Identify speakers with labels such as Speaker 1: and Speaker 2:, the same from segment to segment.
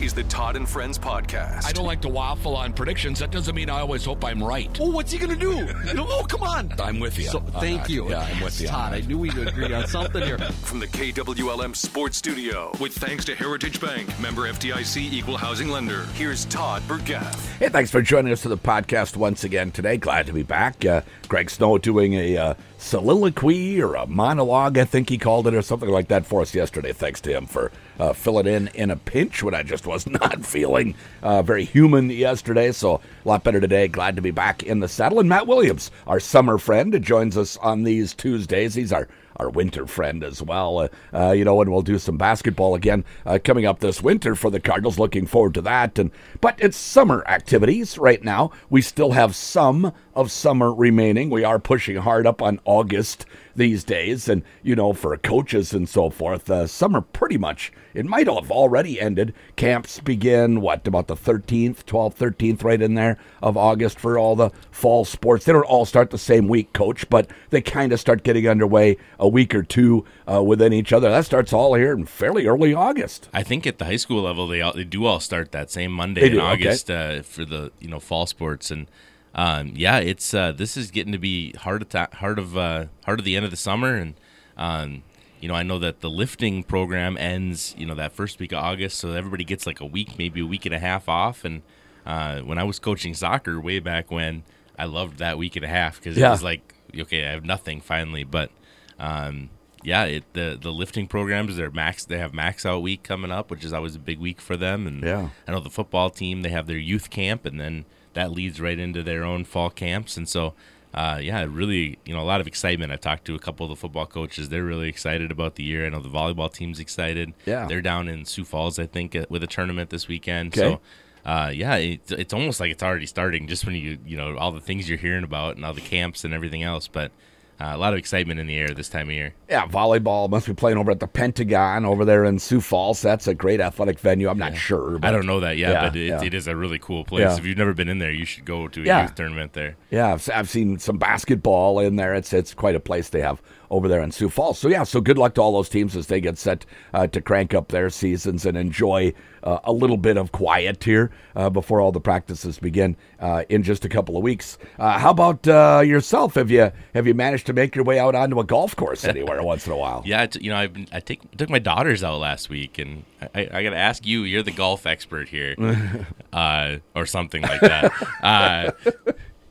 Speaker 1: is the Todd and Friends podcast.
Speaker 2: I don't like to waffle on predictions. That doesn't mean I always hope I'm right.
Speaker 3: Oh, what's he gonna do? You know, oh, come on.
Speaker 2: I'm with you.
Speaker 3: So, thank
Speaker 2: that.
Speaker 3: you.
Speaker 2: Yeah, I'm with you.
Speaker 3: Todd. I knew we'd agree on something here.
Speaker 1: From the KWLM Sports Studio, with thanks to Heritage Bank, member FDIC equal housing lender. Here's Todd Burgaff.
Speaker 4: Hey, thanks for joining us to the podcast once again today. Glad to be back. Uh, Greg Snow doing a uh, soliloquy or a monologue, I think he called it, or something like that for us yesterday. Thanks to him for uh, it in in a pinch when I just was not feeling uh, very human yesterday. So a lot better today. Glad to be back in the saddle. And Matt Williams, our summer friend, joins us on these Tuesdays. He's our our winter friend as well. Uh, uh, you know, and we'll do some basketball again uh, coming up this winter for the Cardinals. Looking forward to that. And but it's summer activities right now. We still have some of summer remaining. We are pushing hard up on August these days, and you know, for coaches and so forth, uh, summer pretty much it might have already ended. Camps begin what about the 13th, 12th, 13th, right in there of August for all the fall sports. They don't all start the same week, coach, but they kind of start getting underway a week or two uh, within each other. That starts all here in fairly early August.
Speaker 5: I think at the high school level, they all, they do all start that same Monday
Speaker 4: They
Speaker 5: in
Speaker 4: do, okay.
Speaker 5: August uh, for the you know fall sports, and um, yeah, it's uh, this is getting to be hard at hard of uh, hard of the end of the summer, and um, you know I know that the lifting program ends you know that first week of August, so everybody gets like a week, maybe a week and a half off, and uh, when I was coaching soccer way back when, I loved that week and a half because
Speaker 4: Yeah.
Speaker 5: it was like okay, I have nothing finally, but. Um, yeah, it, the the lifting programs they're max they have max out week coming up, which is always a big week for them. And
Speaker 4: Yeah.
Speaker 5: I know the football team they have their youth camp, and then that leads right into their own fall camps. And so, uh, yeah, really, you know, a lot of excitement. I've talked to a couple of the football coaches; they're really excited about the year. I know the volleyball team's excited.
Speaker 4: Yeah.
Speaker 5: they're down in Sioux Falls, I think, uh, with a tournament this weekend.
Speaker 4: Okay.
Speaker 5: So. Uh, yeah, it, it's almost like it's already starting just when you you know all the things you're hearing about and all the camps and everything else. But uh, a lot of excitement in the air this time of year.
Speaker 4: Yeah, volleyball must be playing over at the Pentagon over there in Sioux Falls. That's a great athletic venue. I'm not sure. But
Speaker 5: I don't know that yet,
Speaker 4: Yeah,
Speaker 5: but it,
Speaker 4: yeah.
Speaker 5: it is a really cool place.
Speaker 4: Yeah.
Speaker 5: If you've never been in there, you should go to a
Speaker 4: Yeah.
Speaker 5: youth tournament there.
Speaker 4: Yeah, I've, I've seen some basketball in there. It's it's quite a place they have over there in Sioux Falls. So yeah, so good luck to all those teams as they get set uh, to crank up their seasons and enjoy uh, a little bit of quiet here uh, before all the practices begin uh, in just a couple of weeks. Uh, how about uh, yourself? Have you have you managed to make your way out onto a golf course anywhere once in a while?
Speaker 5: Yeah, you know, I've been, I take took my daughters out last week, and I, I got to ask you, you're the golf expert here, uh, or something like that. uh,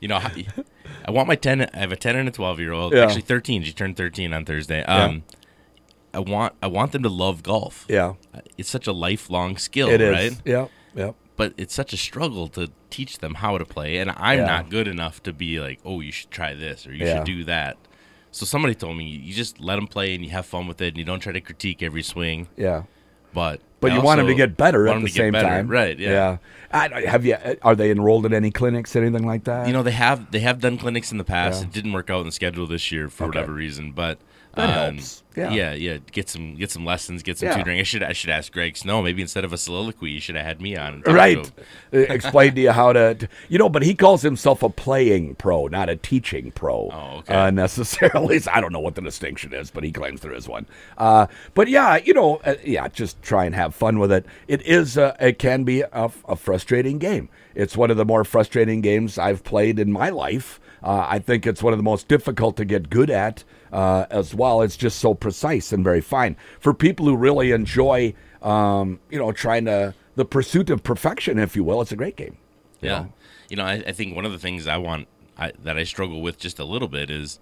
Speaker 5: you know, how- I want my ten. I have a ten and a twelve year old.
Speaker 4: Yeah.
Speaker 5: Actually, thirteen. She turned thirteen on Thursday. Um, I want I want them to love golf.
Speaker 4: Yeah,
Speaker 5: It's such a lifelong skill,
Speaker 4: it is.
Speaker 5: right?
Speaker 4: Yeah, yeah.
Speaker 5: but it's such a struggle to teach them how to play and i'm
Speaker 4: Yeah.
Speaker 5: not good enough to be like oh you should try this or you
Speaker 4: Yeah.
Speaker 5: should do that so somebody told me you just let them play and you have fun with it and you don't try to critique every swing
Speaker 4: Yeah.
Speaker 5: but
Speaker 4: But
Speaker 5: I
Speaker 4: you want them to get better at the same
Speaker 5: better.
Speaker 4: time,
Speaker 5: right yeah.
Speaker 4: I, uh, have you? Uh, are they enrolled in any clinics, or anything like that?
Speaker 5: you know they have they have done clinics in the past
Speaker 4: Yeah.
Speaker 5: it didn't work out in the schedule this year for
Speaker 4: Okay.
Speaker 5: whatever reason but
Speaker 4: That
Speaker 5: um,
Speaker 4: helps. Yeah.
Speaker 5: yeah yeah get some get some lessons get some
Speaker 4: Yeah.
Speaker 5: tutoring i should i should ask greg snow maybe instead of a soliloquy you should have had me on
Speaker 4: right. Uh, Explain to you how to, to- you know, but he calls himself a playing pro, not a teaching pro.
Speaker 5: Oh, okay.
Speaker 4: Uh, necessarily. I don't know what the distinction is, but he claims there is one. Uh, but yeah, you know, uh, yeah, just try and have fun with it. It is, uh, it can be a, a frustrating game. It's one of the more frustrating games I've played in my life. Uh, I think it's one of the most difficult to get good at uh, as well. It's just so precise and very fine for people who really enjoy, um, you know, trying to the pursuit of perfection, if you will. It's a great game. you
Speaker 5: Yeah,
Speaker 4: know?
Speaker 5: you know, I, I think one of the things I want I, that I struggle with just a little bit is,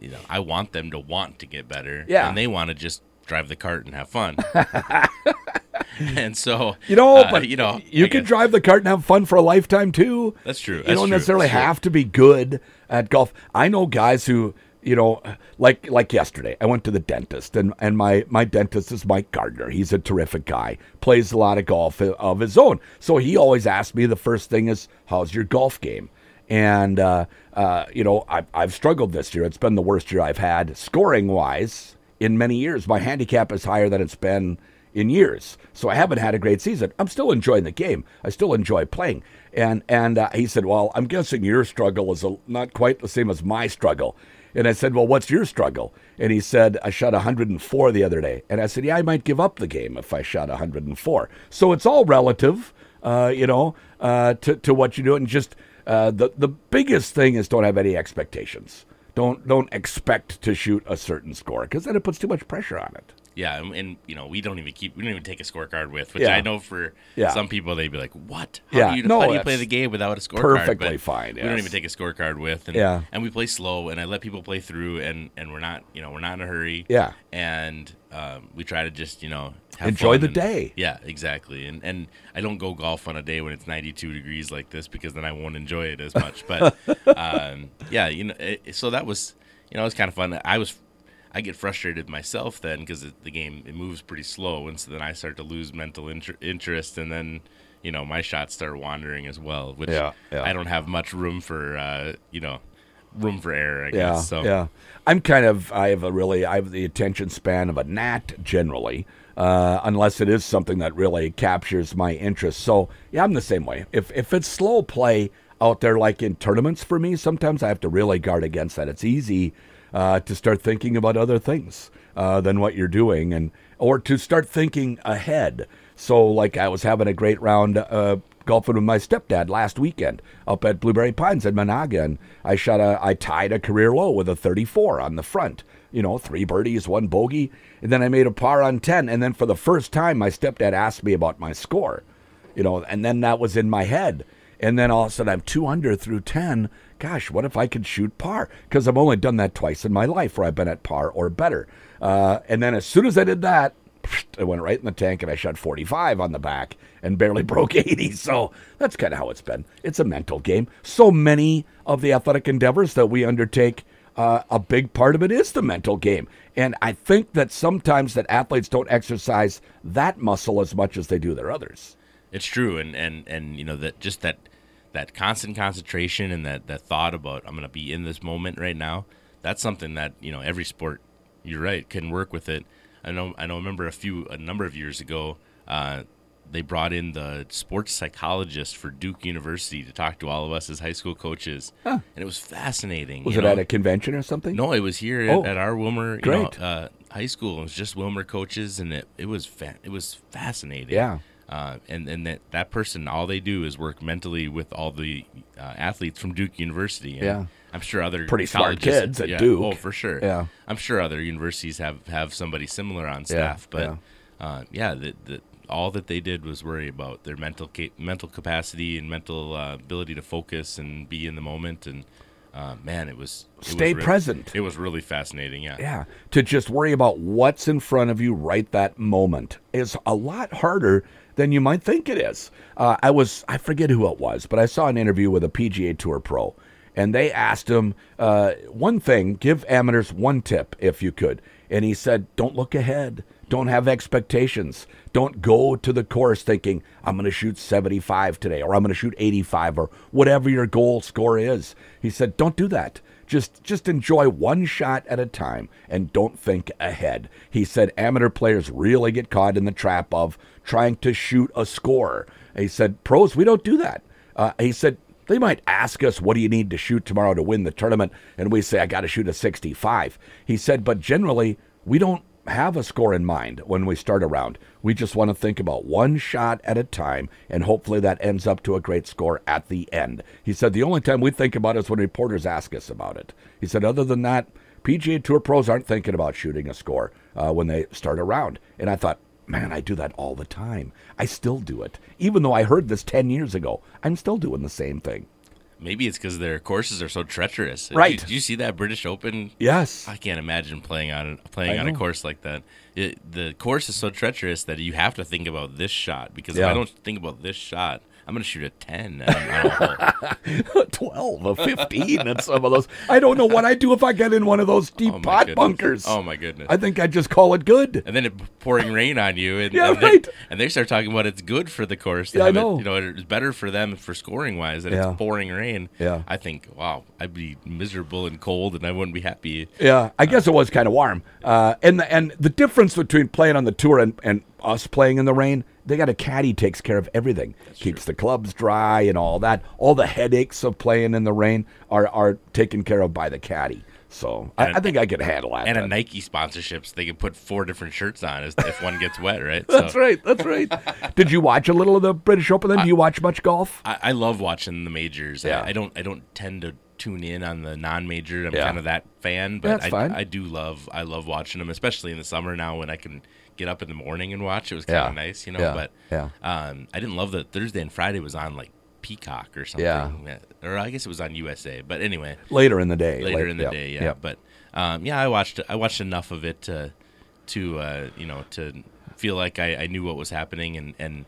Speaker 5: you know, I want them to want to get better,
Speaker 4: Yeah.
Speaker 5: and they want to just drive the cart and have fun. and so,
Speaker 4: You know,
Speaker 5: uh,
Speaker 4: but
Speaker 5: you know,
Speaker 4: you
Speaker 5: I
Speaker 4: can
Speaker 5: guess-
Speaker 4: drive the cart and have fun for a lifetime too.
Speaker 5: That's true.
Speaker 4: You don't
Speaker 5: true.
Speaker 4: necessarily
Speaker 5: That's true.
Speaker 4: have to be good at golf. I know guys who, you know, like like yesterday, I went to the dentist, and and my my dentist is Mike Gardner. He's a terrific guy. Plays a lot of golf of his own. So he always asks me the first thing is, "How's your golf game?" And uh, uh, you know, I've I've struggled this year. It's been the worst year I've had scoring wise in many years. My handicap is higher than it's been in years. So I haven't had a great season. I'm still enjoying the game. I still enjoy playing. And and uh, he said, "Well, I'm guessing your struggle is a, not quite the same as my struggle." And I said, Well, what's your struggle? And he said, I shot 104 the other day. And I said, Yeah, I might give up the game if I shot 104. So it's all relative, uh, you know, uh, to, to what you do. And just uh, the, the biggest thing is don't have any expectations. Don't, don't expect to shoot a certain score because then it puts too much pressure on it.
Speaker 5: Yeah, and, and, you know we don't even keep we don't even take a scorecard with, which
Speaker 4: Yeah.
Speaker 5: I know for
Speaker 4: Yeah.
Speaker 5: some people they'd be like, "What? How
Speaker 4: Yeah.
Speaker 5: do you,
Speaker 4: No,
Speaker 5: how do you play the game without a scorecard?"
Speaker 4: perfectly
Speaker 5: But
Speaker 4: fine,
Speaker 5: We don't even take a scorecard with, and
Speaker 4: Yeah.
Speaker 5: and we play slow, and I let people play through, and and we're not you know we're not in a hurry.
Speaker 4: Yeah.
Speaker 5: and um, we try to just you know have
Speaker 4: Enjoy the
Speaker 5: and-
Speaker 4: day.
Speaker 5: Yeah, exactly, and and I don't go golf on a day when it's 92 degrees like this because then I won't enjoy it as much. But um, yeah, you know, it, so that was you know it was kind of fun. I was I get frustrated myself then because the game it moves pretty slow, and so then I start to lose mental inter- interest, and then you know my shots start wandering as well, which
Speaker 4: Yeah, yeah.
Speaker 5: I don't have much room for uh, you know room for error. I
Speaker 4: Yeah,
Speaker 5: guess so.
Speaker 4: yeah. I'm kind of. I have a really. I have the attention span of a gnat generally, uh, unless it is something that really captures my interest. So yeah, I'm the same way. If if it's slow play out there, like in tournaments for me, sometimes I have to really guard against that. It's easy uh, to start thinking about other things uh, than what you're doing, and or to start thinking ahead. So like I was having a great round. Uh, golfing with my stepdad last weekend up at Blueberry Pines in Menahga, and I shot a, I tied a career low with a 34 on the front. You know, three birdies, one bogey, and then I made a par on 10. And then for the first time, my stepdad asked me about my score. You know, and then that was in my head. And then all of a sudden, I'm two under through 10. Gosh, what if I could shoot par? Because I've only done that twice in my life where I've been at par or better. Uh, and then as soon as I did that, I went right in the tank and I shot 45 on the back and barely broke 80. So that's kind of how it's been. It's a mental game. So many of the athletic endeavors that we undertake, uh, a big part of it is the mental game. And I think that sometimes that athletes don't exercise that muscle as much as they do their others.
Speaker 5: It's true, and and and you know that just that that constant concentration and that that thought about I'm going to be in this moment right now. That's something that you know every sport. You're right, can work with it. I know. I know. Remember a few a number of years ago, uh, they brought in the sports psychologist for Duke University to talk to all of us as high school coaches, and it was fascinating.
Speaker 4: Was it
Speaker 5: know?
Speaker 4: at a convention or something?
Speaker 5: No, it was here
Speaker 4: Oh,
Speaker 5: at, at our Willmar you know, uh, high school. It was just Willmar coaches, and it, it was fa- it was fascinating.
Speaker 4: Yeah.
Speaker 5: Uh, and and that, that person, all they do is work mentally with all the uh, athletes from Duke University. And
Speaker 4: Yeah.
Speaker 5: I'm sure other
Speaker 4: Pretty smart kids at
Speaker 5: yeah,
Speaker 4: Duke.
Speaker 5: Oh, for sure.
Speaker 4: Yeah.
Speaker 5: I'm sure other universities have, have somebody similar on staff. but
Speaker 4: yeah.
Speaker 5: Uh, yeah, the, the, all that they did was worry about their mental ca- mental capacity and mental uh, ability to focus and be in the moment. And uh, man, it was it was
Speaker 4: Stay
Speaker 5: re-
Speaker 4: present.
Speaker 5: It was really fascinating. Yeah.
Speaker 4: Yeah, to just worry about what's in front of you right that moment is a lot harder than you might think it is. Uh, I was, I forget who it was, but I saw an interview with a PGA Tour pro, and they asked him uh, one thing give amateurs one tip if you could. And he said, don't look ahead. Don't have expectations. Don't go to the course thinking, I'm going to shoot 75 today, or I'm going to shoot 85, or whatever your goal score is. He said, don't do that. Just just enjoy one shot at a time and don't think ahead. He said amateur players really get caught in the trap of trying to shoot a score. He said pros we don't do that. Uh, he said they might ask us what do you need to shoot tomorrow to win the tournament and we say I got to shoot a 65. He said but generally we don't have a score in mind when we start a round. We just want to think about one shot at a time, and hopefully that ends up to a great score at the end. He said the only time we think about it is when reporters ask us about it. He said, other than that, PGA Tour pros aren't thinking about shooting a score uh, when they start a round. And I thought, man, I do that all the time. I still do it. Even though I heard this 10 years ago, I'm still doing the same thing.
Speaker 5: Maybe it's because their courses are so treacherous. Did
Speaker 4: Right.
Speaker 5: you- Did you, see that British Open?
Speaker 4: Yes.
Speaker 5: I can't imagine playing on playing
Speaker 4: I
Speaker 5: on a course like that. It, the course is so treacherous that you have to think about this shot because if I don't think about this shot, I'm going to shoot a ten. on- on a
Speaker 4: 12 or 15 and some of those. I don't know what I'd do if I get in one of those deep
Speaker 5: Oh,
Speaker 4: pot
Speaker 5: goodness.
Speaker 4: bunkers.
Speaker 5: Oh my goodness!
Speaker 4: I think I'd just call it good.
Speaker 5: and then it pouring rain on you, and,
Speaker 4: Yeah,
Speaker 5: and, they,
Speaker 4: right.
Speaker 5: and they start talking about it's good for the course.
Speaker 4: Yeah, I know.
Speaker 5: It, you know, it's better for them for scoring wise that
Speaker 4: Yeah.
Speaker 5: it's pouring rain.
Speaker 4: Yeah.
Speaker 5: I think, wow, I'd be miserable and cold, and I wouldn't be happy.
Speaker 4: Yeah, I guess it was kind of warm. Uh, and the, and the difference between playing on the tour and, and us playing in the rain, they got a caddy takes care of everything, keeps the clubs dry and all that. All the headaches of playing in the rain are are taken care of by the caddy. So I, I think I could handle that.
Speaker 5: and a. Nike sponsorships, they can put four different shirts on if, if one gets wet, right?
Speaker 4: That's
Speaker 5: So,
Speaker 4: right. That's right. Did you watch a little of the British Open? Then do you watch much golf?
Speaker 5: I, I love watching the majors.
Speaker 4: Yeah.
Speaker 5: I, I don't I don't tend to tune in on the non-major. I'm
Speaker 4: Yeah.
Speaker 5: kind of that fan, but
Speaker 4: That's
Speaker 5: I. I do love I love watching them, especially in the summer now when I can get up in the morning and watch. It was kind
Speaker 4: Yeah.
Speaker 5: of nice, you know.
Speaker 4: Yeah.
Speaker 5: But
Speaker 4: Yeah.
Speaker 5: um, I didn't love that Thursday and Friday was on like Peacock or something.
Speaker 4: Yeah.
Speaker 5: Or I guess it was on USA. But anyway,
Speaker 4: Later in the day.
Speaker 5: later
Speaker 4: Late-
Speaker 5: in the
Speaker 4: yep,
Speaker 5: day, yeah.
Speaker 4: yep.
Speaker 5: But um, yeah, I watched I watched enough of it to to uh, you know to feel like I, I knew what was happening and and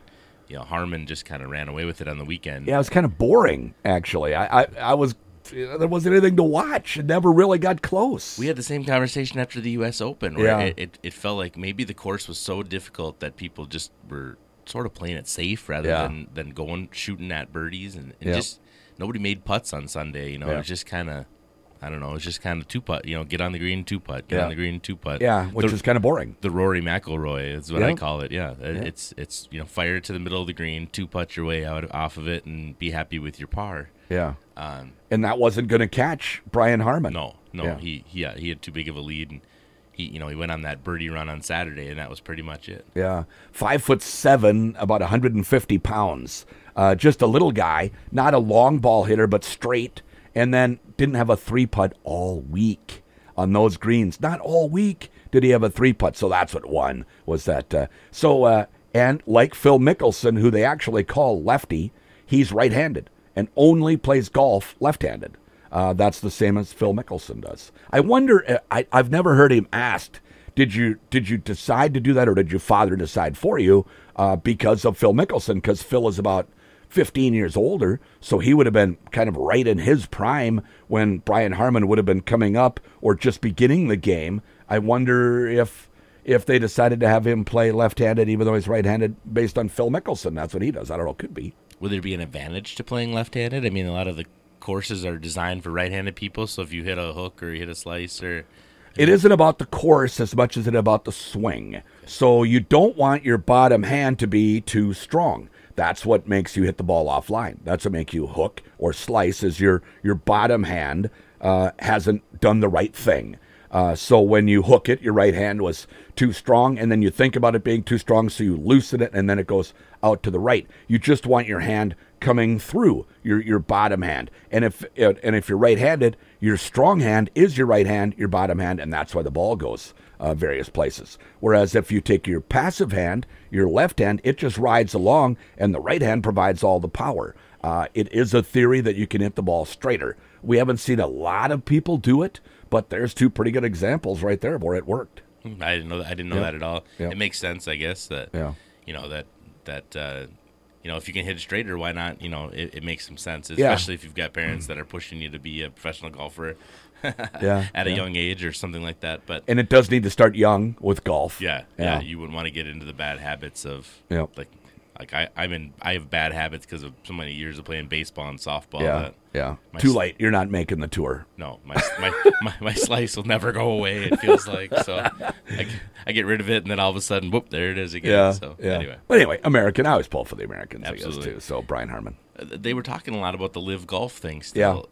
Speaker 5: you know Harman just kind of ran away with it on the weekend.
Speaker 4: Yeah, it was kind of boring actually. I, I, I was there wasn't anything to watch. It never really got close.
Speaker 5: We had the same conversation after the U.S. Open, where
Speaker 4: Yeah.
Speaker 5: it, it, it felt like maybe the course was so difficult that people just were sort of playing it safe rather
Speaker 4: Yeah.
Speaker 5: than, than going shooting at birdies, and, and just nobody made putts on Sunday. You know,
Speaker 4: Yeah.
Speaker 5: it was just kind of, I don't know, It's just kind of two putt. You know, get on the green, two putt, get
Speaker 4: Yeah.
Speaker 5: on the green, two putt.
Speaker 4: yeah, which
Speaker 5: the,
Speaker 4: is kind of boring.
Speaker 5: the Rory McIlroy is what
Speaker 4: Yeah.
Speaker 5: I call it. Yeah, Uh, it's it's you know fire it to the middle of the green, two putt your way out off of it, and be happy with your par.
Speaker 4: Yeah,
Speaker 5: Um,
Speaker 4: and that wasn't going to catch Brian Harman.
Speaker 5: no, no,
Speaker 4: Yeah.
Speaker 5: he he yeah, he had too big of a lead, and he you know he went on that birdie run on Saturday, and that was pretty much it.
Speaker 4: Yeah, five foot seven, about 150 pounds. Uh, just a little guy, not a long ball hitter, but straight. And then didn't have a three putt all week on those greens. Not all week did he have a three putt. So that's what won was that. Uh, so uh, and like Phil Mickelson, who they actually call lefty, he's right-handed and only plays golf left-handed. Uh, that's the same as Phil Mickelson does. I wonder. uh, I, I've never heard him asked did you did you decide to do that, or did your father decide for you uh, because of Phil Mickelson? Because Phil is about 15 years older, so he would have been kind of right in his prime when Brian Harman would have been coming up or just beginning the game. I wonder if if they decided to have him play left-handed, even though he's right-handed, based on Phil Mickelson. That's what he does. I don't know. Could be.
Speaker 5: Would there be an advantage to playing left-handed? I mean, a lot of the courses are designed for right-handed people, so if you hit a hook or you hit a slice or
Speaker 4: It isn't about the course as much as it about the swing. So you don't want your bottom hand to be too strong. That's what makes you hit the ball offline. That's what makes you hook or slice. Is your your bottom hand uh, hasn't done the right thing. Uh, so when you hook it, your right hand was too strong, and then you think about it being too strong, so you loosen it, and then it goes out to the right. You just want your hand coming through your your bottom hand, and if and if you're right-handed, your strong hand is your right hand, your bottom hand, and that's why the ball goes uh, various places. Whereas if you take your passive hand, your left hand, it just rides along, and the right hand provides all the power. Uh, it is a theory that you can hit the ball straighter. We haven't seen a lot of people do it, but there's two pretty good examples right there where it worked.
Speaker 5: I didn't know that. I didn't know
Speaker 4: Yeah.
Speaker 5: that at all.
Speaker 4: Yeah.
Speaker 5: It makes sense, I guess. That
Speaker 4: Yeah.
Speaker 5: you know that that uh, you know if you can hit it straighter, why not? You know, it, it makes some sense,
Speaker 4: Yeah.
Speaker 5: especially if you've got parents that are pushing you to be a professional golfer
Speaker 4: Yeah,
Speaker 5: at a
Speaker 4: yeah.
Speaker 5: young age or something like that. But
Speaker 4: And it does need to start young with golf.
Speaker 5: yeah, yeah, you wouldn't want to get into the bad habits of
Speaker 4: Yeah.
Speaker 5: like like I I'm in I have bad habits because of so many years of playing baseball and softball.
Speaker 4: yeah, yeah. Too
Speaker 5: s-
Speaker 4: late. You're not making the tour.
Speaker 5: No, my, my, my, my slice will never go away. It feels like so. I get rid of it, and then all of a sudden, whoop, there it is again. Yeah, So anyway,
Speaker 4: But anyway, American. I always pull for the Americans, I
Speaker 5: Absolutely.
Speaker 4: guess, too. So Brian Harman.
Speaker 5: Uh, they were talking a lot about the LIV Golf thing. Still,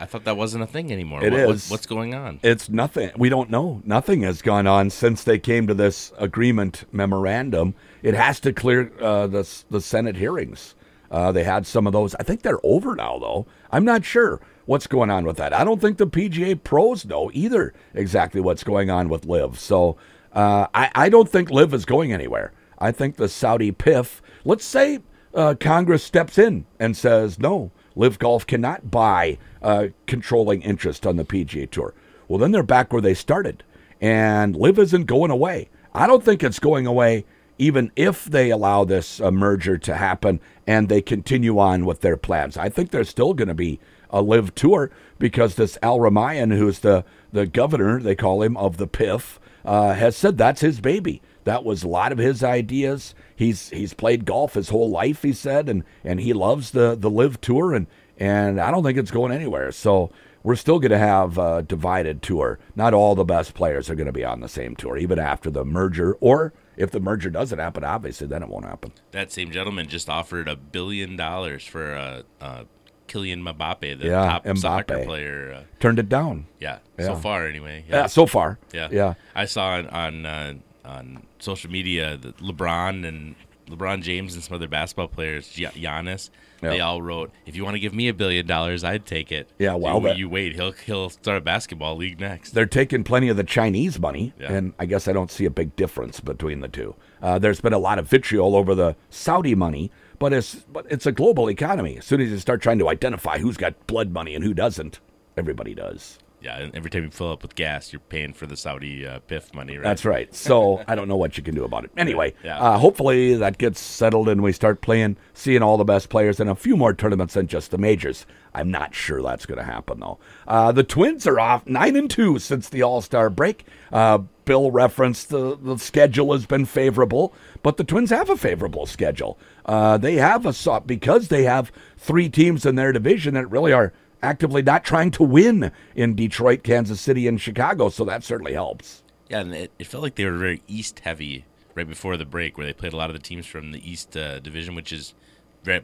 Speaker 5: I thought that wasn't a thing anymore.
Speaker 4: It
Speaker 5: what, what-
Speaker 4: is.
Speaker 5: what's going on?
Speaker 4: It's nothing. We don't know. Nothing has gone on since they came to this agreement memorandum. It has to clear uh, the the Senate hearings. Uh, they had some of those. I think they're over now, though. I'm not sure what's going on with that. I don't think the PGA pros know either exactly what's going on with LIV. So uh, I, I don't think LIV is going anywhere. I think the Saudi PIF. Let's say uh, Congress steps in and says no. LIV Golf cannot buy uh, controlling interest on the PGA Tour. Well, then they're back where they started, and LIV isn't going away. I don't think it's going away, even if they allow this uh, merger to happen and they continue on with their plans. I think there's still going to be a LIV Tour because this Al-Rumayyan, who's the the governor, they call him of the PIF, uh, has said that's his baby. That was a lot of his ideas. He's he's played golf his whole life, he said, and and he loves the the LIV tour, and and I don't think it's going anywhere. So we're still going to have a divided tour. Not all the best players are going to be on the same tour, even after the merger, or if the merger doesn't happen, obviously then it won't happen.
Speaker 5: That same gentleman just offered a billion dollars for a, a Kylian Mbappe, the
Speaker 4: Yeah,
Speaker 5: top soccer player. Uh,
Speaker 4: Turned it down.
Speaker 5: yeah,
Speaker 4: Yeah.
Speaker 5: so far anyway.
Speaker 4: Yeah, so far.
Speaker 5: Yeah,
Speaker 4: Yeah.
Speaker 5: I saw on on, uh, on social media that LeBron and LeBron James and some other basketball players, Gi- Giannis, they all wrote, "If you want to give me a billion dollars, I'd take it."
Speaker 4: Yeah, well,
Speaker 5: you,
Speaker 4: that-
Speaker 5: you wait, he'll he'll start a basketball league next.
Speaker 4: They're taking plenty of the Chinese money,
Speaker 5: Yeah.
Speaker 4: and I guess I don't see a big difference between the two. Uh, there's been a lot of vitriol over the Saudi money, but it's but it's a global economy. As soon as you start trying to identify who's got blood money and who doesn't, everybody does.
Speaker 5: Yeah, and every time you fill up with gas, you're paying for the Saudi uh, PIF money, right?
Speaker 4: That's right. So I don't know what you can do about it. Anyway,
Speaker 5: Yeah.
Speaker 4: uh, hopefully that gets settled and we start playing, seeing all the best players in a few more tournaments than just the majors. I'm not sure that's going to happen though. Uh, the Twins are off nine and two since the All Star break. Uh, Bill referenced the the schedule has been favorable, but the Twins have a favorable schedule. Uh, they have a so- because they have three teams in their division that really are actively not trying to win in Detroit, Kansas City, and Chicago. So that certainly helps.
Speaker 5: Yeah, and it, it felt like they were very East heavy right before the break, where they played a lot of the teams from the East uh, Division, which is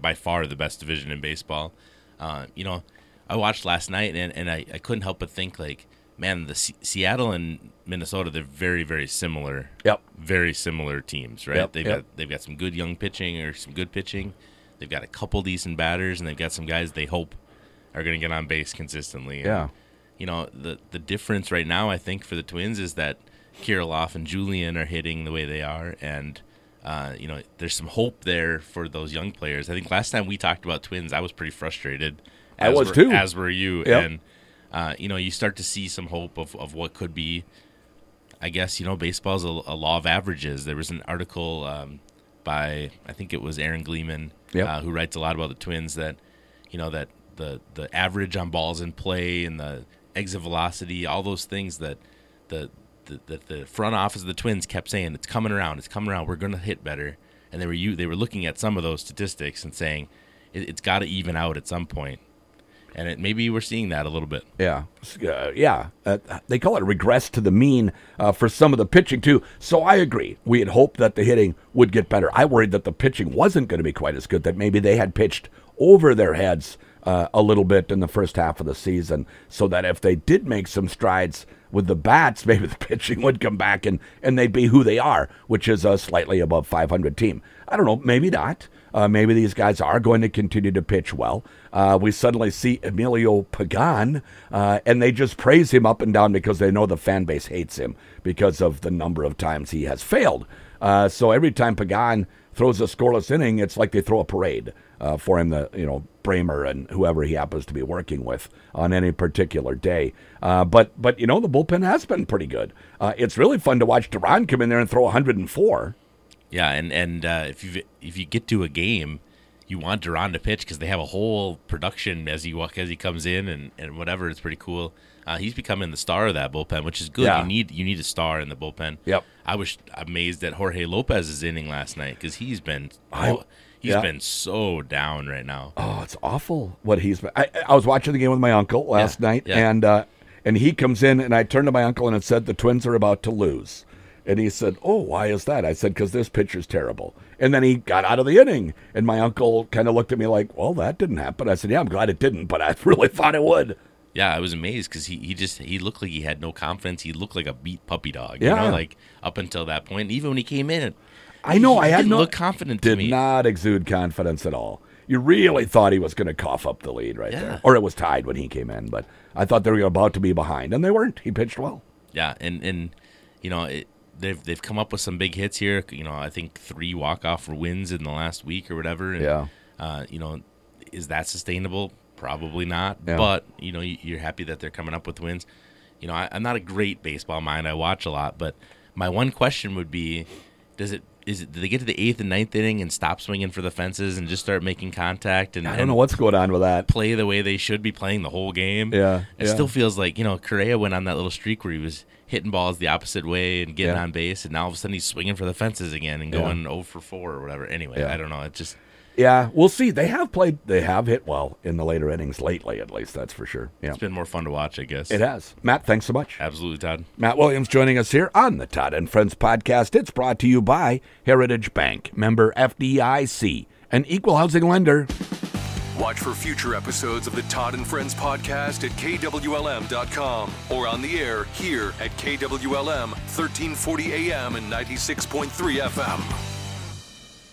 Speaker 5: by far the best division in baseball. Uh, you know, I watched last night, and, and I, I couldn't help but think, like, man, the Se- Seattle and Minnesota, they're very, very similar.
Speaker 4: Yep.
Speaker 5: Very similar teams, right?
Speaker 4: Yep,
Speaker 5: they've
Speaker 4: yep.
Speaker 5: got they've got some good young pitching or some good pitching. They've got a couple decent batters, and they've got some guys they hope are going to get on base consistently. And,
Speaker 4: Yeah.
Speaker 5: you know the the difference right now I think for the Twins is that Kirilloff and Julien are hitting the way they are, and uh, you know there's some hope there for those young players. I think last time we talked about Twins, I was pretty frustrated.
Speaker 4: I
Speaker 5: as
Speaker 4: was
Speaker 5: were-
Speaker 4: too.
Speaker 5: as were you,
Speaker 4: Yep.
Speaker 5: and uh, you know you start to see some hope of of what could be. I guess you know baseball's a, a law of averages. There was an article um, by I think it was Aaron Gleeman
Speaker 4: Yep.
Speaker 5: uh, who writes a lot about the Twins that you know that the the average on balls in play and the exit velocity, all those things that the the, the, the front office of the Twins kept saying it's coming around, it's coming around, we're going to hit better, and they were you they were looking at some of those statistics and saying it, it's got to even out at some point. point, and it, maybe we're seeing that a little bit.
Speaker 4: Yeah, uh, yeah. Uh, they call it regress to the mean uh, for some of the pitching too. So I agree. We had hoped that the hitting would get better. I worried that the pitching wasn't going to be quite as good. That maybe they had pitched over their heads uh, a little bit in the first half of the season, so that if they did make some strides with the bats, maybe the pitching would come back and and they'd be who they are, which is a slightly above 500 team. I don't know. Maybe not. Uh, maybe these guys are going to continue to pitch well. Uh, we suddenly see Emilio Pagan, uh, and they just praise him up and down because they know the fan base hates him because of the number of times he has failed. Uh, so every time Pagan throws a scoreless inning, it's like they throw a parade uh, for him. The you know Bremer and whoever he happens to be working with on any particular day. Uh, but but you know the bullpen has been pretty good. Uh, it's really fun to watch Duran come in there and throw 104.
Speaker 5: Yeah, and and uh, if you if you get to a game, you want Duran to pitch because they have a whole production as he as he comes in and, and whatever. It's pretty cool. Uh, he's becoming the star of that bullpen, which is good.
Speaker 4: Yeah.
Speaker 5: You need you need a star in the bullpen.
Speaker 4: Yep.
Speaker 5: I was amazed at Jorge Lopez's inning last night because he's been
Speaker 4: I-
Speaker 5: he's
Speaker 4: yeah.
Speaker 5: been so down right now.
Speaker 4: Oh, it's awful what he's been. I, I was watching the game with my uncle last
Speaker 5: Yeah,
Speaker 4: night, and uh, and he comes in, and I turned to my uncle and said the Twins are about to lose, and he said, "Oh, why is that?" I said, "Because this pitcher's terrible." And then he got out of the inning, and my uncle kind of looked at me like, "Well, that didn't happen." I said, "Yeah, I'm glad it didn't, but I really thought it would."
Speaker 5: Yeah, I was amazed because he, he just he looked like he had no confidence. He looked like a beat puppy dog.
Speaker 4: Yeah.
Speaker 5: You know, like up until that point. Even when he came in,
Speaker 4: I know.
Speaker 5: he
Speaker 4: I had
Speaker 5: didn't
Speaker 4: no
Speaker 5: look confident to
Speaker 4: Did
Speaker 5: me.
Speaker 4: not exude confidence at all. You really thought he was going to cough up the lead right
Speaker 5: Yeah.
Speaker 4: there, or it was tied when he came in. But I thought they were about to be behind, and they weren't. He pitched well.
Speaker 5: Yeah, and and you know it, they've they've come up with some big hits here. You know, I think three walk off wins in the last week or whatever. And,
Speaker 4: Yeah.
Speaker 5: Uh, you know, is that sustainable? Probably not.
Speaker 4: Yeah.
Speaker 5: But you know, you- you're happy that they're coming up with wins. You know, I, I'm not a great baseball mind. I watch a lot, but my one question would be, does it is it do they get to the eighth and ninth inning and stop swinging for the fences and just start making contact and
Speaker 4: I don't
Speaker 5: and
Speaker 4: know what's going on with that.
Speaker 5: play the way they should be playing the whole game.
Speaker 4: Yeah,
Speaker 5: It
Speaker 4: yeah.
Speaker 5: still feels like, you know, Correa went on that little streak where he was hitting balls the opposite way and getting
Speaker 4: Yeah.
Speaker 5: on base, and now all of a sudden he's swinging for the fences again and
Speaker 4: Yeah.
Speaker 5: going 0 for 4 or whatever. Anyway,
Speaker 4: Yeah.
Speaker 5: I don't know. It just,
Speaker 4: Yeah, we'll see. They have played. They have hit well in the later innings lately, at least that's for sure. Yeah,
Speaker 5: it's been more fun to watch, I guess.
Speaker 4: it has. Matt, thanks so much.
Speaker 5: Absolutely, Todd.
Speaker 4: Matt Williams joining us here on the Todd and Friends podcast. It's brought to you by Heritage Bank, member FDIC, an equal housing lender.
Speaker 1: Watch for future episodes of the Todd and Friends podcast at KWLM.com or on the air here at KWLM 1340 AM and 96.3 FM.